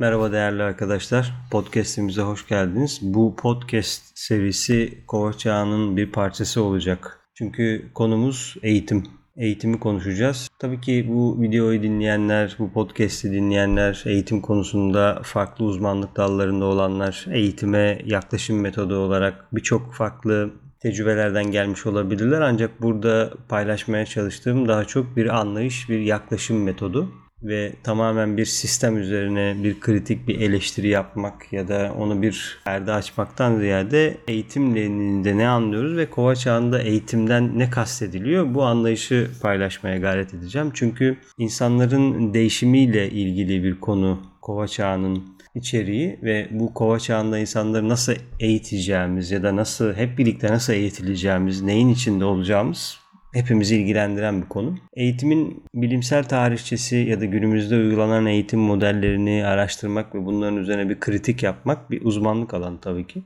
Merhaba değerli arkadaşlar. Podcast'imize hoş geldiniz. Bu podcast serisi Kova Çağı'nın bir parçası olacak. Çünkü konumuz eğitim. Eğitimi konuşacağız. Tabii ki bu videoyu dinleyenler, bu podcast'i dinleyenler, eğitim konusunda farklı uzmanlık dallarında olanlar, eğitime yaklaşım metodu olarak birçok farklı tecrübelerden gelmiş olabilirler. Ancak burada paylaşmaya çalıştığım daha çok bir anlayış, bir yaklaşım metodu ve tamamen bir sistem üzerine bir kritik bir eleştiri yapmak ya da onu bir perde açmaktan ziyade eğitimle ne anlıyoruz ve kova çağında eğitimden ne kastediliyor bu anlayışı paylaşmaya gayret edeceğim. Çünkü insanların değişimiyle ilgili bir konu kova çağının içeriği ve bu kova çağında insanları nasıl eğiteceğimiz ya da nasıl hep birlikte nasıl eğitileceğimiz, neyin içinde olacağımız hepimizi ilgilendiren bir konu. Eğitimin bilimsel tarihçesi ya da günümüzde uygulanan eğitim modellerini araştırmak ve bunların üzerine bir kritik yapmak bir uzmanlık alanı tabii ki.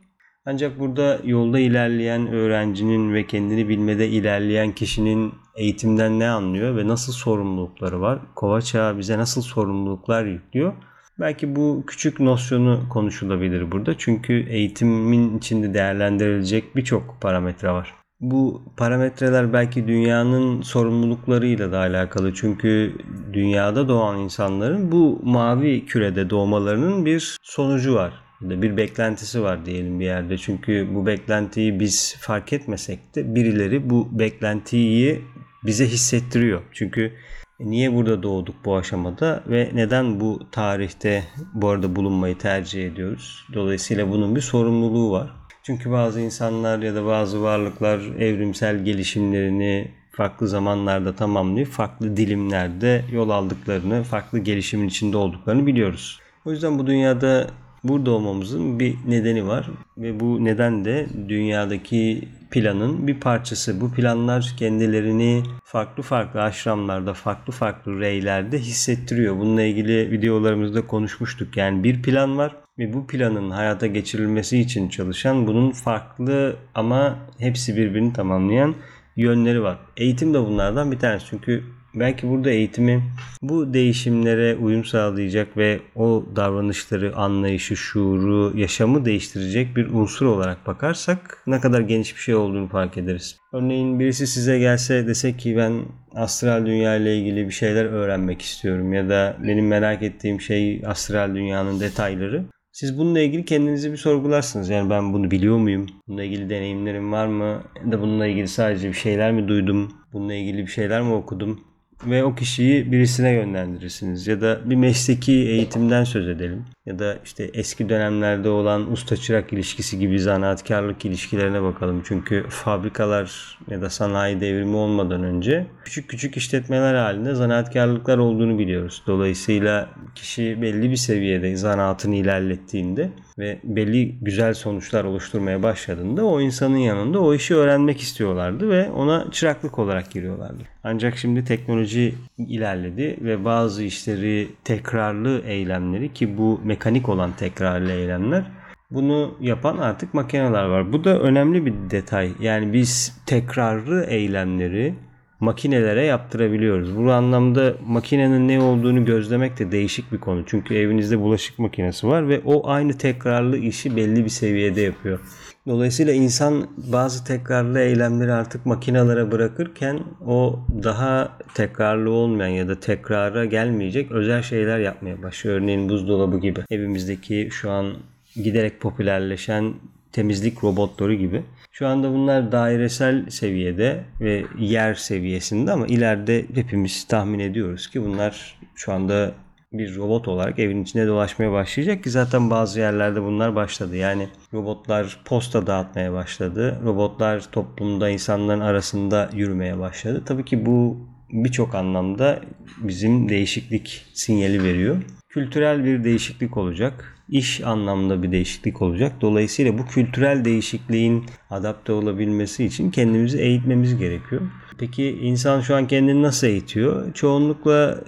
Ancak burada yolda ilerleyen öğrencinin ve kendini bilmede ilerleyen kişinin eğitimden ne anlıyor ve nasıl sorumlulukları var? Kova çağı bize nasıl sorumluluklar yüklüyor? Belki bu küçük nosyonu konuşulabilir burada. Çünkü eğitimin içinde değerlendirilecek birçok parametre var. Bu parametreler belki dünyanın sorumluluklarıyla da alakalı. Çünkü dünyada doğan insanların bu mavi kürede doğmalarının bir sonucu var. Bir beklentisi var diyelim bir yerde. Çünkü bu beklentiyi biz fark etmesek de birileri bu beklentiyi bize hissettiriyor. Çünkü niye burada doğduk bu aşamada ve neden bu tarihte bu arada bulunmayı tercih ediyoruz? Dolayısıyla bunun bir sorumluluğu var. Çünkü bazı insanlar ya da bazı varlıklar evrimsel gelişimlerini farklı zamanlarda tamamlayıp farklı dilimlerde yol aldıklarını, farklı gelişimin içinde olduklarını biliyoruz. O yüzden bu dünyada burada olmamızın bir nedeni var ve bu neden de dünyadaki planın bir parçası. Bu planlar kendilerini farklı farklı aşramlarda, farklı farklı reylerde hissettiriyor. Bununla ilgili videolarımızda konuşmuştuk. Yani bir plan var ve bu planın hayata geçirilmesi için çalışan bunun farklı ama hepsi birbirini tamamlayan yönleri var. Eğitim de bunlardan bir tanesi. Çünkü belki burada eğitimi bu değişimlere uyum sağlayacak ve o davranışları, anlayışı, şuuru, yaşamı değiştirecek bir unsur olarak bakarsak ne kadar geniş bir şey olduğunu fark ederiz. Örneğin birisi size gelse dese ki ben astral dünya ile ilgili bir şeyler öğrenmek istiyorum ya da benim merak ettiğim şey astral dünyanın detayları. Siz bununla ilgili kendinizi bir sorgularsınız. Yani ben bunu biliyor muyum? Bununla ilgili deneyimlerim var mı? Ya da bununla ilgili sadece bir şeyler mi duydum? Bununla ilgili bir şeyler mi okudum? Ve o kişiyi birisine yönlendirirsiniz. Ya da bir mesleki eğitimden söz edelim. Ya da işte eski dönemlerde olan usta çırak ilişkisi gibi zanaatkarlık ilişkilerine bakalım. Çünkü fabrikalar ya da sanayi devrimi olmadan önce küçük küçük işletmeler halinde zanaatkarlıklar olduğunu biliyoruz. Dolayısıyla kişi belli bir seviyede zanaatını ilerlettiğinde ve belli güzel sonuçlar oluşturmaya başladığında o insanın yanında o işi öğrenmek istiyorlardı ve ona çıraklık olarak giriyorlardı. Ancak şimdi teknoloji ilerledi ve bazı işleri tekrarlı eylemleri ki bu mekanik olan tekrarlı eylemler bunu yapan artık makineler var. Bu da önemli bir detay. Yani biz tekrarlı eylemleri makinelere yaptırabiliyoruz. Bu anlamda makinenin ne olduğunu gözlemek de değişik bir konu. Çünkü evinizde bulaşık makinesi var ve o aynı tekrarlı işi belli bir seviyede yapıyor. Dolayısıyla insan bazı tekrarlı eylemleri artık makinelere bırakırken o daha tekrarlı olmayan ya da tekrara gelmeyecek özel şeyler yapmaya başlıyor. Örneğin buzdolabı gibi. Evimizdeki şu an giderek popülerleşen temizlik robotları gibi. Şu anda bunlar dairesel seviyede ve yer seviyesinde ama ileride hepimiz tahmin ediyoruz ki bunlar şu anda bir robot olarak evin içinde dolaşmaya başlayacak ki zaten bazı yerlerde bunlar başladı. Yani robotlar posta dağıtmaya başladı. Robotlar toplumda insanların arasında yürümeye başladı. Tabii ki bu birçok anlamda bizim değişiklik sinyali veriyor. Kültürel bir değişiklik olacak iş anlamda bir değişiklik olacak. Dolayısıyla bu kültürel değişikliğin adapte olabilmesi için kendimizi eğitmemiz gerekiyor. Peki insan şu an kendini nasıl eğitiyor? Çoğunlukla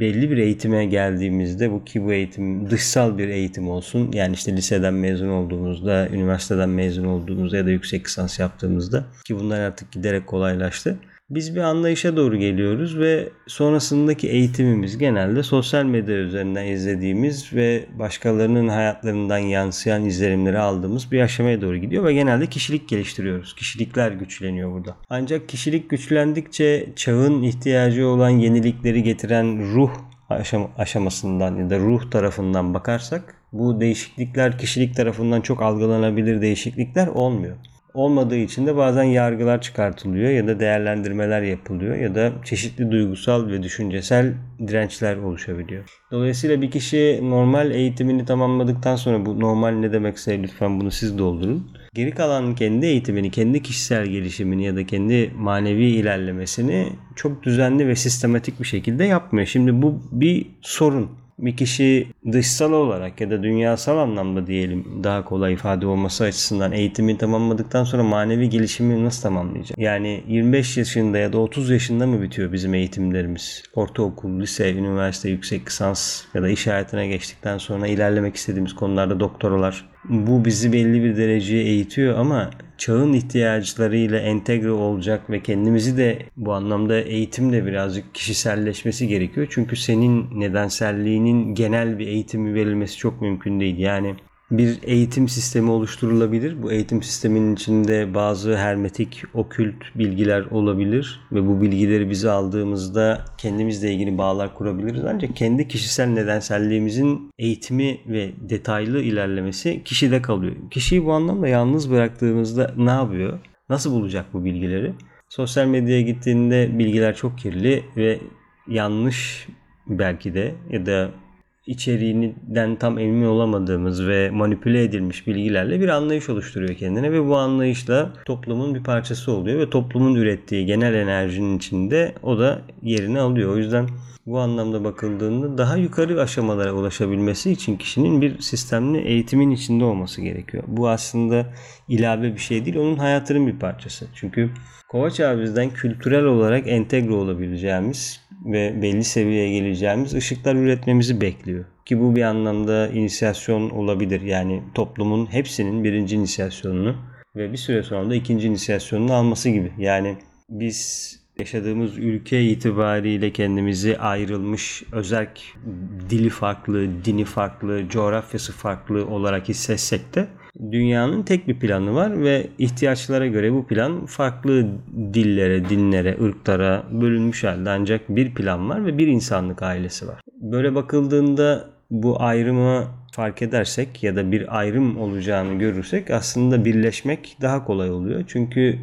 belli bir eğitime geldiğimizde bu ki bu eğitim dışsal bir eğitim olsun. Yani işte liseden mezun olduğumuzda, üniversiteden mezun olduğumuzda ya da yüksek lisans yaptığımızda ki bunlar artık giderek kolaylaştı. Biz bir anlayışa doğru geliyoruz ve sonrasındaki eğitimimiz genelde sosyal medya üzerinden izlediğimiz ve başkalarının hayatlarından yansıyan izlenimleri aldığımız bir aşamaya doğru gidiyor ve genelde kişilik geliştiriyoruz. Kişilikler güçleniyor burada. Ancak kişilik güçlendikçe çağın ihtiyacı olan yenilikleri getiren ruh aşamasından ya da ruh tarafından bakarsak bu değişiklikler kişilik tarafından çok algılanabilir değişiklikler olmuyor olmadığı için de bazen yargılar çıkartılıyor ya da değerlendirmeler yapılıyor ya da çeşitli duygusal ve düşüncesel dirençler oluşabiliyor. Dolayısıyla bir kişi normal eğitimini tamamladıktan sonra bu normal ne demekse lütfen bunu siz doldurun. Geri kalan kendi eğitimini, kendi kişisel gelişimini ya da kendi manevi ilerlemesini çok düzenli ve sistematik bir şekilde yapmıyor. Şimdi bu bir sorun bir kişi dışsal olarak ya da dünyasal anlamda diyelim daha kolay ifade olması açısından eğitimi tamamladıktan sonra manevi gelişimi nasıl tamamlayacak? Yani 25 yaşında ya da 30 yaşında mı bitiyor bizim eğitimlerimiz? Ortaokul, lise, üniversite, yüksek lisans ya da iş hayatına geçtikten sonra ilerlemek istediğimiz konularda doktoralar. Bu bizi belli bir dereceye eğitiyor ama çağın ihtiyaçlarıyla entegre olacak ve kendimizi de bu anlamda eğitimle birazcık kişiselleşmesi gerekiyor. Çünkü senin nedenselliğinin genel bir eğitimi verilmesi çok mümkün değil. Yani bir eğitim sistemi oluşturulabilir. Bu eğitim sisteminin içinde bazı hermetik, okült bilgiler olabilir ve bu bilgileri bize aldığımızda kendimizle ilgili bağlar kurabiliriz. Ancak kendi kişisel nedenselliğimizin eğitimi ve detaylı ilerlemesi kişide kalıyor. Kişiyi bu anlamda yalnız bıraktığımızda ne yapıyor? Nasıl bulacak bu bilgileri? Sosyal medyaya gittiğinde bilgiler çok kirli ve yanlış belki de ya da içeriğinden tam emin olamadığımız ve manipüle edilmiş bilgilerle bir anlayış oluşturuyor kendine ve bu anlayışla toplumun bir parçası oluyor ve toplumun ürettiği genel enerjinin içinde o da yerini alıyor. O yüzden bu anlamda bakıldığında daha yukarı aşamalara ulaşabilmesi için kişinin bir sistemli eğitimin içinde olması gerekiyor. Bu aslında ilave bir şey değil, onun hayatının bir parçası. Çünkü Kovaç abimizden kültürel olarak entegre olabileceğimiz ve belli seviyeye geleceğimiz ışıklar üretmemizi bekliyor. Ki bu bir anlamda inisiyasyon olabilir. Yani toplumun hepsinin birinci inisiyasyonunu ve bir süre sonra da ikinci inisiyasyonunu alması gibi. Yani biz yaşadığımız ülke itibariyle kendimizi ayrılmış, özerk dili farklı, dini farklı, coğrafyası farklı olarak hissetsek de dünyanın tek bir planı var ve ihtiyaçlara göre bu plan farklı dillere, dinlere, ırklara bölünmüş halde ancak bir plan var ve bir insanlık ailesi var. Böyle bakıldığında bu ayrımı fark edersek ya da bir ayrım olacağını görürsek aslında birleşmek daha kolay oluyor. Çünkü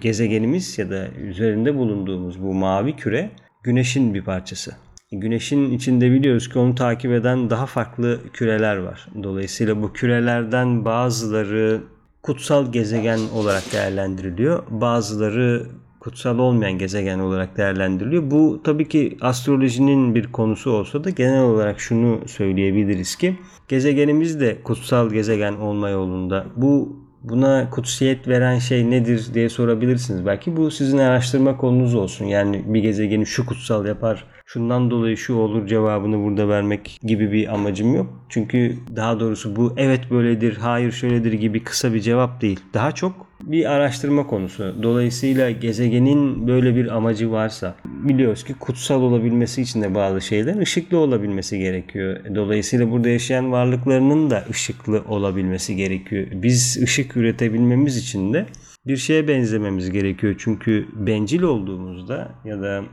gezegenimiz ya da üzerinde bulunduğumuz bu mavi küre güneşin bir parçası. Güneşin içinde biliyoruz ki onu takip eden daha farklı küreler var. Dolayısıyla bu kürelerden bazıları kutsal gezegen olarak değerlendiriliyor. Bazıları kutsal olmayan gezegen olarak değerlendiriliyor. Bu tabii ki astrolojinin bir konusu olsa da genel olarak şunu söyleyebiliriz ki gezegenimiz de kutsal gezegen olma yolunda. Bu buna kutsiyet veren şey nedir diye sorabilirsiniz. Belki bu sizin araştırma konunuz olsun. Yani bir gezegeni şu kutsal yapar, şundan dolayı şu olur cevabını burada vermek gibi bir amacım yok. Çünkü daha doğrusu bu evet böyledir, hayır şöyledir gibi kısa bir cevap değil. Daha çok bir araştırma konusu. Dolayısıyla gezegenin böyle bir amacı varsa biliyoruz ki kutsal olabilmesi için de bazı şeyler ışıklı olabilmesi gerekiyor. Dolayısıyla burada yaşayan varlıklarının da ışıklı olabilmesi gerekiyor. Biz ışık üretebilmemiz için de bir şeye benzememiz gerekiyor. Çünkü bencil olduğumuzda ya da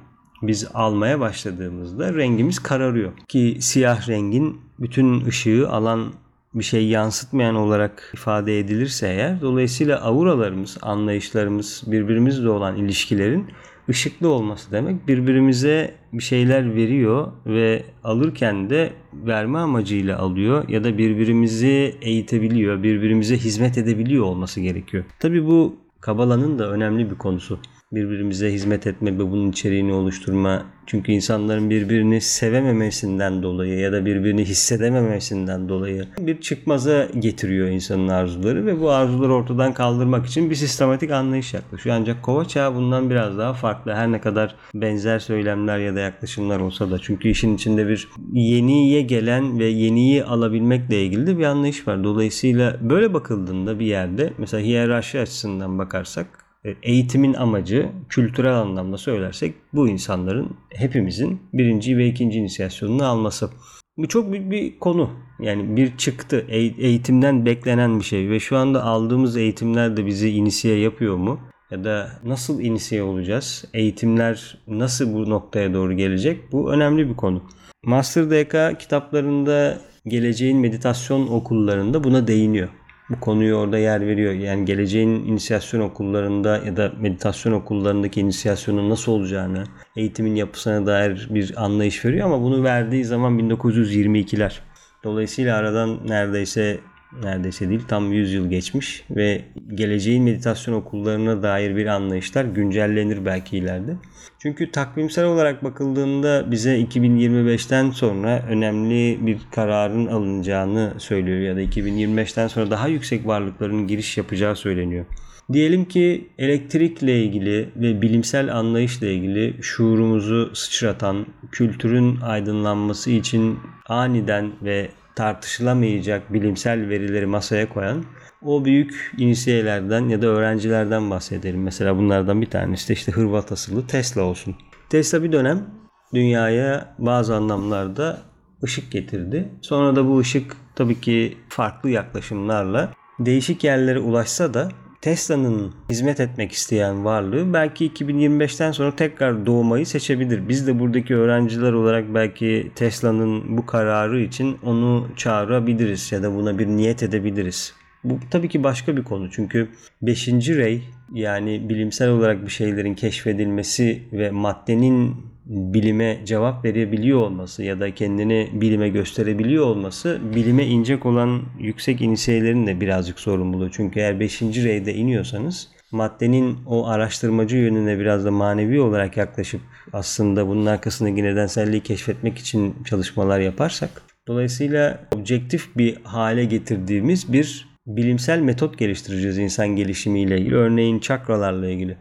biz almaya başladığımızda rengimiz kararıyor. Ki siyah rengin bütün ışığı alan bir şey yansıtmayan olarak ifade edilirse eğer dolayısıyla auralarımız, anlayışlarımız, birbirimizle olan ilişkilerin ışıklı olması demek. Birbirimize bir şeyler veriyor ve alırken de verme amacıyla alıyor ya da birbirimizi eğitebiliyor, birbirimize hizmet edebiliyor olması gerekiyor. Tabi bu Kabala'nın da önemli bir konusu birbirimize hizmet etme ve bunun içeriğini oluşturma. Çünkü insanların birbirini sevememesinden dolayı ya da birbirini hissedememesinden dolayı bir çıkmaza getiriyor insanın arzuları ve bu arzuları ortadan kaldırmak için bir sistematik anlayış yaklaşıyor. Ancak kova çağı bundan biraz daha farklı. Her ne kadar benzer söylemler ya da yaklaşımlar olsa da. Çünkü işin içinde bir yeniye gelen ve yeniyi alabilmekle ilgili de bir anlayış var. Dolayısıyla böyle bakıldığında bir yerde mesela hiyerarşi açısından bakarsak eğitimin amacı kültürel anlamda söylersek bu insanların hepimizin birinci ve ikinci inisiyasyonunu alması. Bu çok büyük bir konu. Yani bir çıktı. Eğitimden beklenen bir şey ve şu anda aldığımız eğitimler de bizi inisiye yapıyor mu? Ya da nasıl inisiye olacağız? Eğitimler nasıl bu noktaya doğru gelecek? Bu önemli bir konu. Master DK kitaplarında geleceğin meditasyon okullarında buna değiniyor bu konuyu orada yer veriyor. Yani geleceğin inisiyasyon okullarında ya da meditasyon okullarındaki inisiyasyonun nasıl olacağını, eğitimin yapısına dair bir anlayış veriyor ama bunu verdiği zaman 1922'ler. Dolayısıyla aradan neredeyse neredeyse değil tam 100 yıl geçmiş ve geleceğin meditasyon okullarına dair bir anlayışlar güncellenir belki ileride. Çünkü takvimsel olarak bakıldığında bize 2025'ten sonra önemli bir kararın alınacağını söylüyor ya da 2025'ten sonra daha yüksek varlıkların giriş yapacağı söyleniyor. Diyelim ki elektrikle ilgili ve bilimsel anlayışla ilgili şuurumuzu sıçratan, kültürün aydınlanması için aniden ve tartışılamayacak bilimsel verileri masaya koyan o büyük inisiyelerden ya da öğrencilerden bahsedelim. Mesela bunlardan bir tanesi de işte Hırvat asıllı Tesla olsun. Tesla bir dönem dünyaya bazı anlamlarda ışık getirdi. Sonra da bu ışık tabii ki farklı yaklaşımlarla değişik yerlere ulaşsa da Tesla'nın hizmet etmek isteyen varlığı belki 2025'ten sonra tekrar doğmayı seçebilir. Biz de buradaki öğrenciler olarak belki Tesla'nın bu kararı için onu çağırabiliriz ya da buna bir niyet edebiliriz. Bu tabii ki başka bir konu çünkü 5. rey yani bilimsel olarak bir şeylerin keşfedilmesi ve maddenin bilime cevap verebiliyor olması ya da kendini bilime gösterebiliyor olması bilime inecek olan yüksek inisiyelerin de birazcık sorumluluğu. Çünkü eğer 5. reyde iniyorsanız maddenin o araştırmacı yönüne biraz da manevi olarak yaklaşıp aslında bunun arkasındaki nedenselliği keşfetmek için çalışmalar yaparsak dolayısıyla objektif bir hale getirdiğimiz bir bilimsel metot geliştireceğiz insan gelişimiyle ilgili. Örneğin çakralarla ilgili.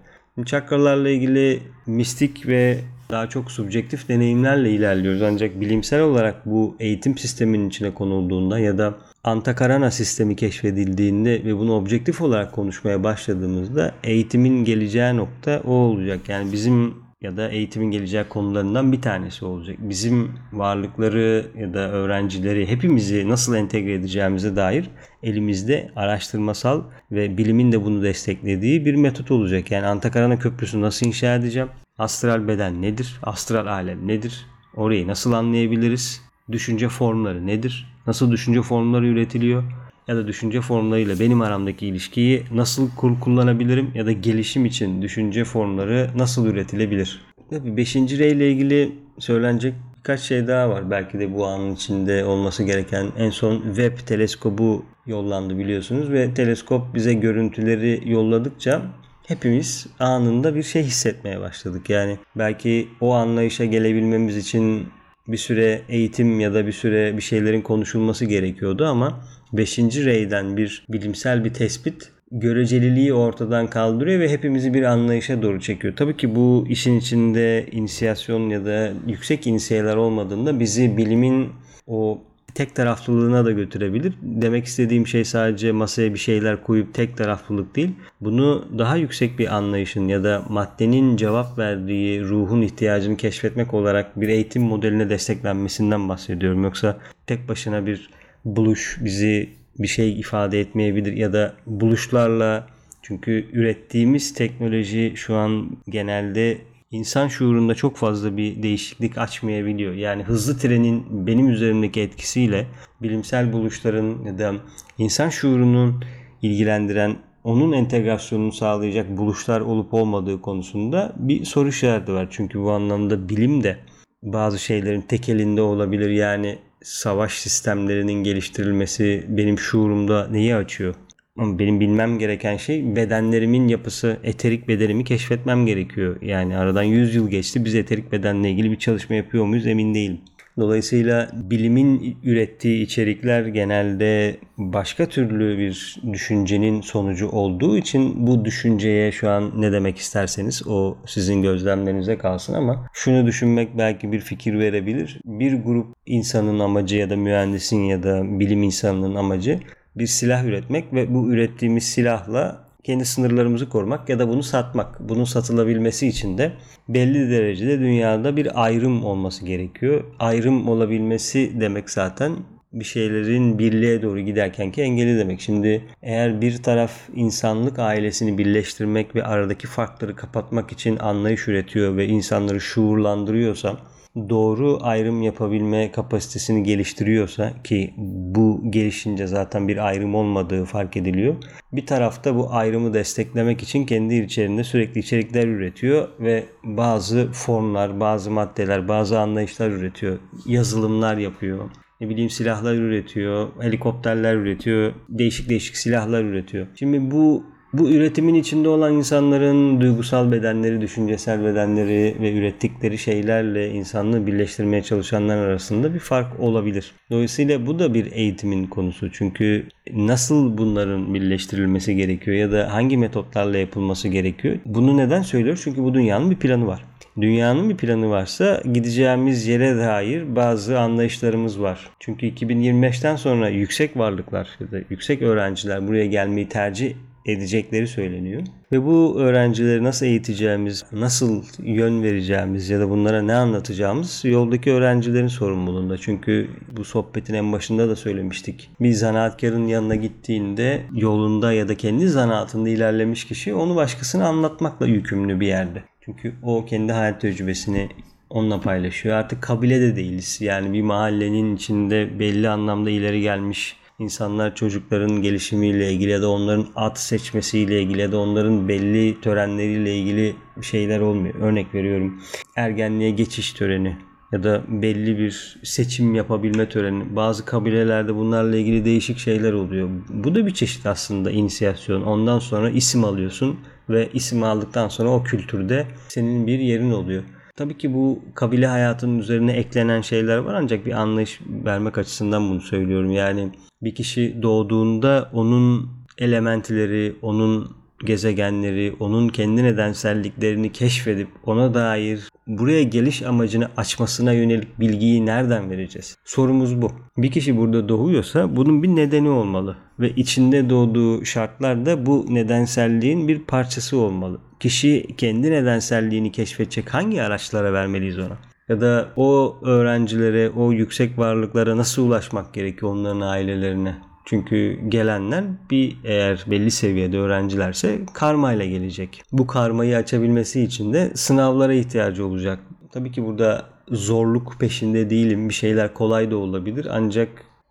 Çakralarla ilgili mistik ve daha çok subjektif deneyimlerle ilerliyoruz. Ancak bilimsel olarak bu eğitim sisteminin içine konulduğunda ya da Antakarana sistemi keşfedildiğinde ve bunu objektif olarak konuşmaya başladığımızda eğitimin geleceği nokta o olacak. Yani bizim ya da eğitimin geleceği konularından bir tanesi olacak. Bizim varlıkları ya da öğrencileri hepimizi nasıl entegre edeceğimize dair elimizde araştırmasal ve bilimin de bunu desteklediği bir metot olacak. Yani Antakarana Köprüsü nasıl inşa edeceğim? Astral beden nedir? Astral alem nedir? Orayı nasıl anlayabiliriz? Düşünce formları nedir? Nasıl düşünce formları üretiliyor? Ya da düşünce formlarıyla benim aramdaki ilişkiyi nasıl kullanabilirim? Ya da gelişim için düşünce formları nasıl üretilebilir? Tabii 5. rey ile ilgili söylenecek birkaç şey daha var. Belki de bu anın içinde olması gereken en son web teleskobu yollandı biliyorsunuz ve teleskop bize görüntüleri yolladıkça hepimiz anında bir şey hissetmeye başladık. Yani belki o anlayışa gelebilmemiz için bir süre eğitim ya da bir süre bir şeylerin konuşulması gerekiyordu ama 5. reyden bir bilimsel bir tespit göreceliliği ortadan kaldırıyor ve hepimizi bir anlayışa doğru çekiyor. Tabii ki bu işin içinde inisiyasyon ya da yüksek inisiyeler olmadığında bizi bilimin o tek taraflılığına da götürebilir. Demek istediğim şey sadece masaya bir şeyler koyup tek taraflılık değil. Bunu daha yüksek bir anlayışın ya da maddenin cevap verdiği ruhun ihtiyacını keşfetmek olarak bir eğitim modeline desteklenmesinden bahsediyorum. Yoksa tek başına bir buluş bizi bir şey ifade etmeyebilir ya da buluşlarla çünkü ürettiğimiz teknoloji şu an genelde insan şuurunda çok fazla bir değişiklik açmayabiliyor. Yani hızlı trenin benim üzerimdeki etkisiyle bilimsel buluşların ya da insan şuurunun ilgilendiren onun entegrasyonunu sağlayacak buluşlar olup olmadığı konusunda bir soru işareti var. Çünkü bu anlamda bilim de bazı şeylerin tek elinde olabilir. Yani savaş sistemlerinin geliştirilmesi benim şuurumda neyi açıyor? Benim bilmem gereken şey bedenlerimin yapısı, eterik bedenimi keşfetmem gerekiyor. Yani aradan 100 yıl geçti. Biz eterik bedenle ilgili bir çalışma yapıyor muyuz emin değilim. Dolayısıyla bilimin ürettiği içerikler genelde başka türlü bir düşüncenin sonucu olduğu için bu düşünceye şu an ne demek isterseniz o sizin gözlemlerinize kalsın ama şunu düşünmek belki bir fikir verebilir. Bir grup insanın amacı ya da mühendisin ya da bilim insanının amacı bir silah üretmek ve bu ürettiğimiz silahla kendi sınırlarımızı korumak ya da bunu satmak. Bunun satılabilmesi için de belli derecede dünyada bir ayrım olması gerekiyor. Ayrım olabilmesi demek zaten bir şeylerin birliğe doğru giderkenki engeli demek. Şimdi eğer bir taraf insanlık ailesini birleştirmek ve aradaki farkları kapatmak için anlayış üretiyor ve insanları şuurlandırıyorsa doğru ayrım yapabilme kapasitesini geliştiriyorsa ki bu gelişince zaten bir ayrım olmadığı fark ediliyor. Bir tarafta bu ayrımı desteklemek için kendi içerisinde sürekli içerikler üretiyor ve bazı formlar, bazı maddeler, bazı anlayışlar üretiyor. Yazılımlar yapıyor ne bileyim silahlar üretiyor, helikopterler üretiyor, değişik değişik silahlar üretiyor. Şimdi bu bu üretimin içinde olan insanların duygusal bedenleri, düşüncesel bedenleri ve ürettikleri şeylerle insanlığı birleştirmeye çalışanlar arasında bir fark olabilir. Dolayısıyla bu da bir eğitimin konusu. Çünkü nasıl bunların birleştirilmesi gerekiyor ya da hangi metotlarla yapılması gerekiyor? Bunu neden söylüyor? Çünkü bu dünyanın bir planı var. Dünyanın bir planı varsa gideceğimiz yere dair bazı anlayışlarımız var. Çünkü 2025'ten sonra yüksek varlıklar ya da yüksek öğrenciler buraya gelmeyi tercih edecekleri söyleniyor. Ve bu öğrencileri nasıl eğiteceğimiz, nasıl yön vereceğimiz ya da bunlara ne anlatacağımız yoldaki öğrencilerin sorumluluğunda. Çünkü bu sohbetin en başında da söylemiştik. Bir zanaatkarın yanına gittiğinde yolunda ya da kendi zanaatında ilerlemiş kişi onu başkasına anlatmakla yükümlü bir yerde. Çünkü o kendi hayat tecrübesini onunla paylaşıyor. Artık kabile de değiliz. Yani bir mahallenin içinde belli anlamda ileri gelmiş insanlar çocukların gelişimiyle ilgili ya da onların at seçmesiyle ilgili ya da onların belli törenleriyle ilgili şeyler olmuyor. Örnek veriyorum ergenliğe geçiş töreni ya da belli bir seçim yapabilme töreni. Bazı kabilelerde bunlarla ilgili değişik şeyler oluyor. Bu da bir çeşit aslında inisiyasyon. Ondan sonra isim alıyorsun ve isim aldıktan sonra o kültürde senin bir yerin oluyor. Tabii ki bu kabile hayatının üzerine eklenen şeyler var ancak bir anlayış vermek açısından bunu söylüyorum. Yani bir kişi doğduğunda onun elementleri, onun gezegenleri, onun kendi nedenselliklerini keşfedip ona dair buraya geliş amacını açmasına yönelik bilgiyi nereden vereceğiz? Sorumuz bu. Bir kişi burada doğuyorsa bunun bir nedeni olmalı ve içinde doğduğu şartlar da bu nedenselliğin bir parçası olmalı. Kişi kendi nedenselliğini keşfedecek hangi araçlara vermeliyiz ona? Ya da o öğrencilere, o yüksek varlıklara nasıl ulaşmak gerekiyor onların ailelerine? Çünkü gelenler bir eğer belli seviyede öğrencilerse karmayla gelecek. Bu karmayı açabilmesi için de sınavlara ihtiyacı olacak. Tabii ki burada zorluk peşinde değilim. Bir şeyler kolay da olabilir. Ancak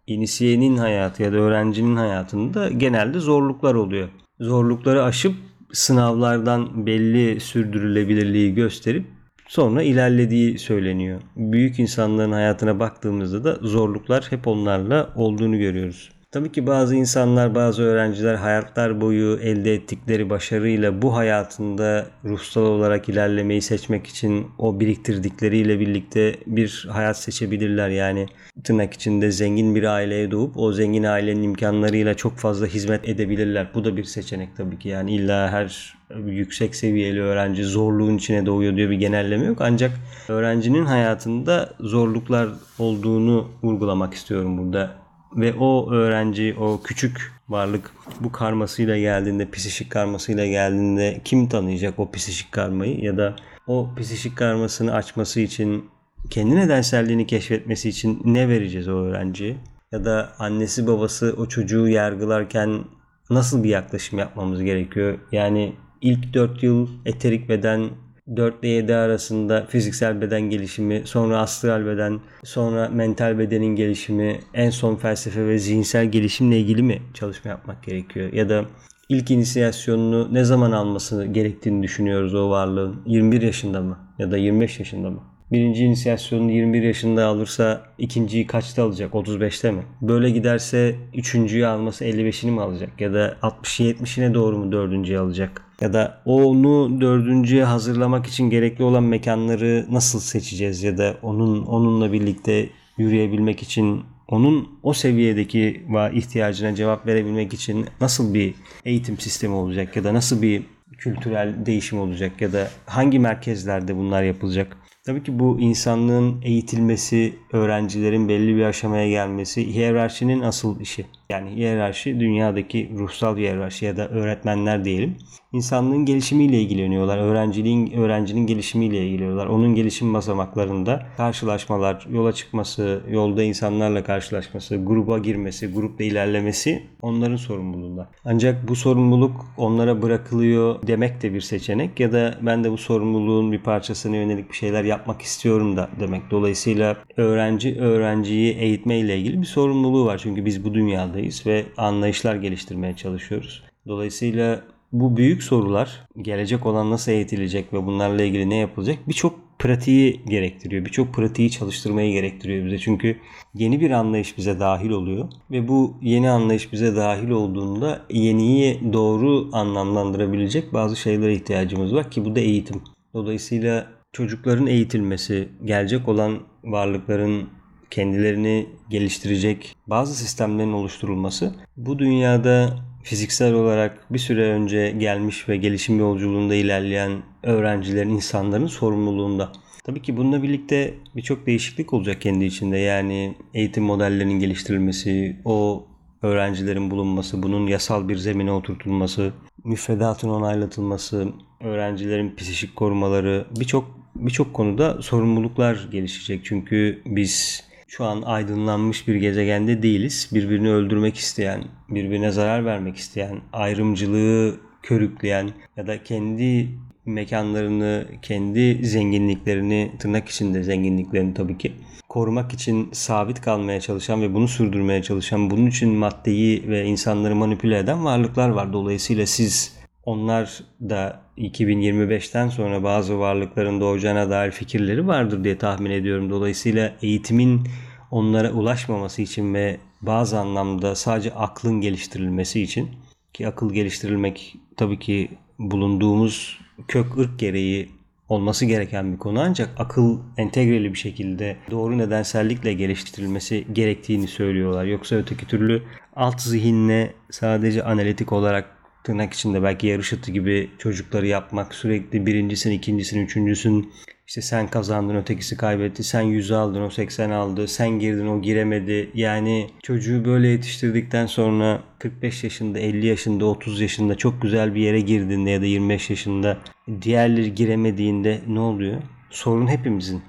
inisiyenin hayatı ya da öğrencinin hayatında genelde zorluklar oluyor. Zorlukları aşıp sınavlardan belli sürdürülebilirliği gösterip sonra ilerlediği söyleniyor. Büyük insanların hayatına baktığımızda da zorluklar hep onlarla olduğunu görüyoruz. Tabii ki bazı insanlar, bazı öğrenciler hayatlar boyu elde ettikleri başarıyla bu hayatında ruhsal olarak ilerlemeyi seçmek için o biriktirdikleriyle birlikte bir hayat seçebilirler. Yani tırnak içinde zengin bir aileye doğup o zengin ailenin imkanlarıyla çok fazla hizmet edebilirler. Bu da bir seçenek tabii ki. Yani illa her yüksek seviyeli öğrenci zorluğun içine doğuyor diye bir genelleme yok. Ancak öğrencinin hayatında zorluklar olduğunu vurgulamak istiyorum burada ve o öğrenci, o küçük varlık bu karmasıyla geldiğinde, psişik karmasıyla geldiğinde kim tanıyacak o psişik karmayı ya da o psişik karmasını açması için kendi nedenselliğini keşfetmesi için ne vereceğiz o öğrenciye? Ya da annesi babası o çocuğu yargılarken nasıl bir yaklaşım yapmamız gerekiyor? Yani ilk 4 yıl eterik beden 4 ile 7 arasında fiziksel beden gelişimi, sonra astral beden, sonra mental bedenin gelişimi, en son felsefe ve zihinsel gelişimle ilgili mi çalışma yapmak gerekiyor? Ya da ilk inisiyasyonunu ne zaman alması gerektiğini düşünüyoruz o varlığın? 21 yaşında mı? Ya da 25 yaşında mı? Birinci inisiyasyonunu 21 yaşında alırsa ikinciyi kaçta alacak? 35'te mi? Böyle giderse üçüncüyü alması 55'ini mi alacak? Ya da 60-70'ine doğru mu dördüncüyü alacak? Ya da onu dördüncüye hazırlamak için gerekli olan mekanları nasıl seçeceğiz? Ya da onun onunla birlikte yürüyebilmek için onun o seviyedeki ihtiyacına cevap verebilmek için nasıl bir eğitim sistemi olacak ya da nasıl bir kültürel değişim olacak ya da hangi merkezlerde bunlar yapılacak? Tabii ki bu insanlığın eğitilmesi, öğrencilerin belli bir aşamaya gelmesi hiyerarşinin asıl işi. Yani hiyerarşi dünyadaki ruhsal hiyerarşi ya da öğretmenler diyelim. İnsanlığın gelişimiyle ilgileniyorlar. Öğrenciliğin öğrencinin gelişimiyle ilgileniyorlar. Onun gelişim basamaklarında karşılaşmalar, yola çıkması, yolda insanlarla karşılaşması, gruba girmesi, grupla ilerlemesi onların sorumluluğunda. Ancak bu sorumluluk onlara bırakılıyor demek de bir seçenek ya da ben de bu sorumluluğun bir parçasına yönelik bir şeyler yapmak istiyorum da demek. Dolayısıyla öğrenci öğrenciyi eğitme ile ilgili bir sorumluluğu var. Çünkü biz bu dünyadayız ve anlayışlar geliştirmeye çalışıyoruz. Dolayısıyla bu büyük sorular gelecek olan nasıl eğitilecek ve bunlarla ilgili ne yapılacak birçok pratiği gerektiriyor. Birçok pratiği çalıştırmayı gerektiriyor bize. Çünkü yeni bir anlayış bize dahil oluyor ve bu yeni anlayış bize dahil olduğunda yeniyi doğru anlamlandırabilecek bazı şeylere ihtiyacımız var ki bu da eğitim. Dolayısıyla çocukların eğitilmesi, gelecek olan varlıkların kendilerini geliştirecek bazı sistemlerin oluşturulması bu dünyada fiziksel olarak bir süre önce gelmiş ve gelişim yolculuğunda ilerleyen öğrencilerin, insanların sorumluluğunda. Tabii ki bununla birlikte birçok değişiklik olacak kendi içinde. Yani eğitim modellerinin geliştirilmesi, o öğrencilerin bulunması, bunun yasal bir zemine oturtulması, müfredatın onaylatılması, öğrencilerin psikik korumaları birçok birçok konuda sorumluluklar gelişecek. Çünkü biz şu an aydınlanmış bir gezegende değiliz. Birbirini öldürmek isteyen, birbirine zarar vermek isteyen, ayrımcılığı körükleyen ya da kendi mekanlarını, kendi zenginliklerini, tırnak içinde zenginliklerini tabii ki korumak için sabit kalmaya çalışan ve bunu sürdürmeye çalışan, bunun için maddeyi ve insanları manipüle eden varlıklar var. Dolayısıyla siz onlar da 2025'ten sonra bazı varlıkların doğacağına dair fikirleri vardır diye tahmin ediyorum. Dolayısıyla eğitimin onlara ulaşmaması için ve bazı anlamda sadece aklın geliştirilmesi için ki akıl geliştirilmek tabii ki bulunduğumuz kök ırk gereği olması gereken bir konu ancak akıl entegreli bir şekilde doğru nedensellikle geliştirilmesi gerektiğini söylüyorlar. Yoksa öteki türlü alt zihinle sadece analitik olarak tırnak içinde belki yarış atı gibi çocukları yapmak sürekli birincisin, ikincisin, üçüncüsün işte sen kazandın ötekisi kaybetti. Sen 100 aldın o 80 aldı. Sen girdin o giremedi. Yani çocuğu böyle yetiştirdikten sonra 45 yaşında, 50 yaşında, 30 yaşında çok güzel bir yere girdiğinde ya da 25 yaşında diğerleri giremediğinde ne oluyor? Sorun hepimizin.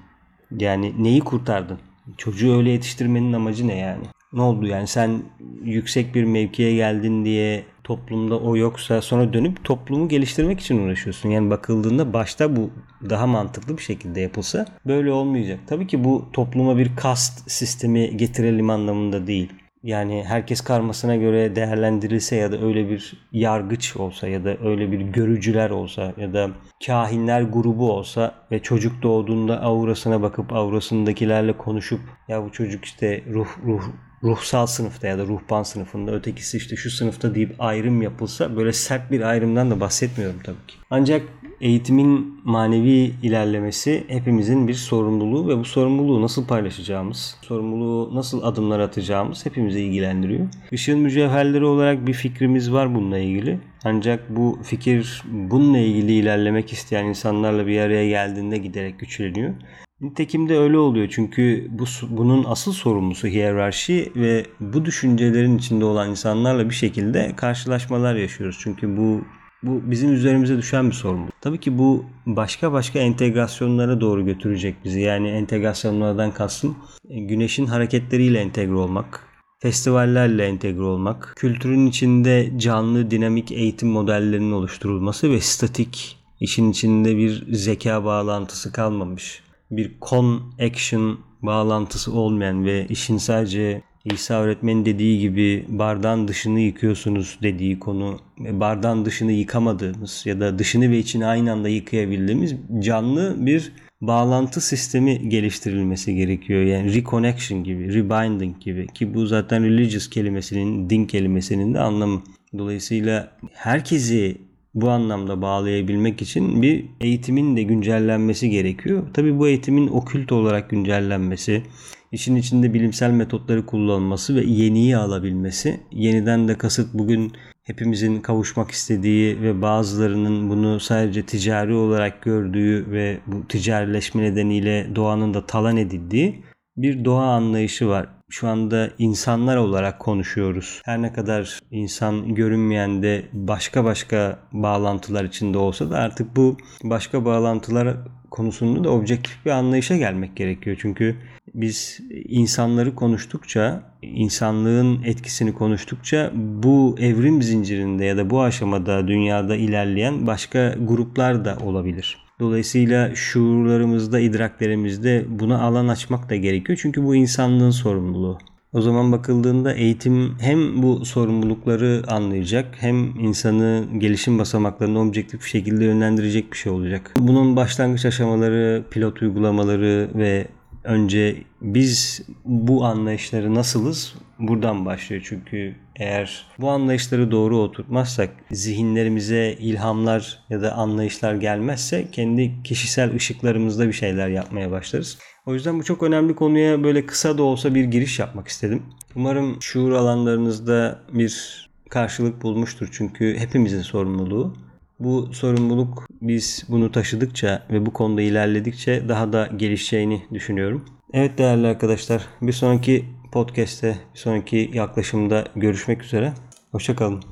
Yani neyi kurtardın? Çocuğu öyle yetiştirmenin amacı ne yani? Ne oldu yani sen yüksek bir mevkiye geldin diye toplumda o yoksa sonra dönüp toplumu geliştirmek için uğraşıyorsun. Yani bakıldığında başta bu daha mantıklı bir şekilde yapılsa böyle olmayacak. Tabii ki bu topluma bir kast sistemi getirelim anlamında değil. Yani herkes karmasına göre değerlendirilse ya da öyle bir yargıç olsa ya da öyle bir görücüler olsa ya da kahinler grubu olsa ve çocuk doğduğunda aurasına bakıp aurasındakilerle konuşup ya bu çocuk işte ruh ruh ruhsal sınıfta ya da ruhban sınıfında ötekisi işte şu sınıfta deyip ayrım yapılsa böyle sert bir ayrımdan da bahsetmiyorum tabii ki. Ancak eğitimin manevi ilerlemesi hepimizin bir sorumluluğu ve bu sorumluluğu nasıl paylaşacağımız, sorumluluğu nasıl adımlar atacağımız hepimizi ilgilendiriyor. Işığın mücevherleri olarak bir fikrimiz var bununla ilgili. Ancak bu fikir bununla ilgili ilerlemek isteyen insanlarla bir araya geldiğinde giderek güçleniyor. Nitekim de öyle oluyor çünkü bu bunun asıl sorumlusu hiyerarşi ve bu düşüncelerin içinde olan insanlarla bir şekilde karşılaşmalar yaşıyoruz. Çünkü bu bu bizim üzerimize düşen bir sorumluluk. Tabii ki bu başka başka entegrasyonlara doğru götürecek bizi. Yani entegrasyonlardan kastım e, güneşin hareketleriyle entegre olmak, festivallerle entegre olmak, kültürün içinde canlı dinamik eğitim modellerinin oluşturulması ve statik işin içinde bir zeka bağlantısı kalmamış bir con-action bağlantısı olmayan ve işin sadece İsa öğretmenin dediği gibi bardan dışını yıkıyorsunuz dediği konu bardan dışını yıkamadığımız ya da dışını ve içini aynı anda yıkayabildiğimiz canlı bir bağlantı sistemi geliştirilmesi gerekiyor. Yani reconnection gibi, rebinding gibi ki bu zaten religious kelimesinin, din kelimesinin de anlamı. Dolayısıyla herkesi bu anlamda bağlayabilmek için bir eğitimin de güncellenmesi gerekiyor. Tabii bu eğitimin okült olarak güncellenmesi işin içinde bilimsel metotları kullanması ve yeniyi alabilmesi. Yeniden de kasıt bugün hepimizin kavuşmak istediği ve bazılarının bunu sadece ticari olarak gördüğü ve bu ticarileşme nedeniyle doğanın da talan edildiği bir doğa anlayışı var. Şu anda insanlar olarak konuşuyoruz. Her ne kadar insan görünmeyen de başka başka bağlantılar içinde olsa da artık bu başka bağlantılar konusunda da objektif bir anlayışa gelmek gerekiyor. Çünkü biz insanları konuştukça, insanlığın etkisini konuştukça bu evrim zincirinde ya da bu aşamada dünyada ilerleyen başka gruplar da olabilir. Dolayısıyla şuurlarımızda, idraklerimizde buna alan açmak da gerekiyor. Çünkü bu insanlığın sorumluluğu. O zaman bakıldığında eğitim hem bu sorumlulukları anlayacak hem insanı gelişim basamaklarını objektif bir şekilde yönlendirecek bir şey olacak. Bunun başlangıç aşamaları, pilot uygulamaları ve önce biz bu anlayışları nasılız buradan başlıyor. Çünkü eğer bu anlayışları doğru oturtmazsak zihinlerimize ilhamlar ya da anlayışlar gelmezse kendi kişisel ışıklarımızda bir şeyler yapmaya başlarız. O yüzden bu çok önemli konuya böyle kısa da olsa bir giriş yapmak istedim. Umarım şuur alanlarınızda bir karşılık bulmuştur çünkü hepimizin sorumluluğu. Bu sorumluluk biz bunu taşıdıkça ve bu konuda ilerledikçe daha da gelişeceğini düşünüyorum. Evet değerli arkadaşlar bir sonraki podcast'te bir sonraki yaklaşımda görüşmek üzere. Hoşçakalın.